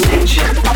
nature.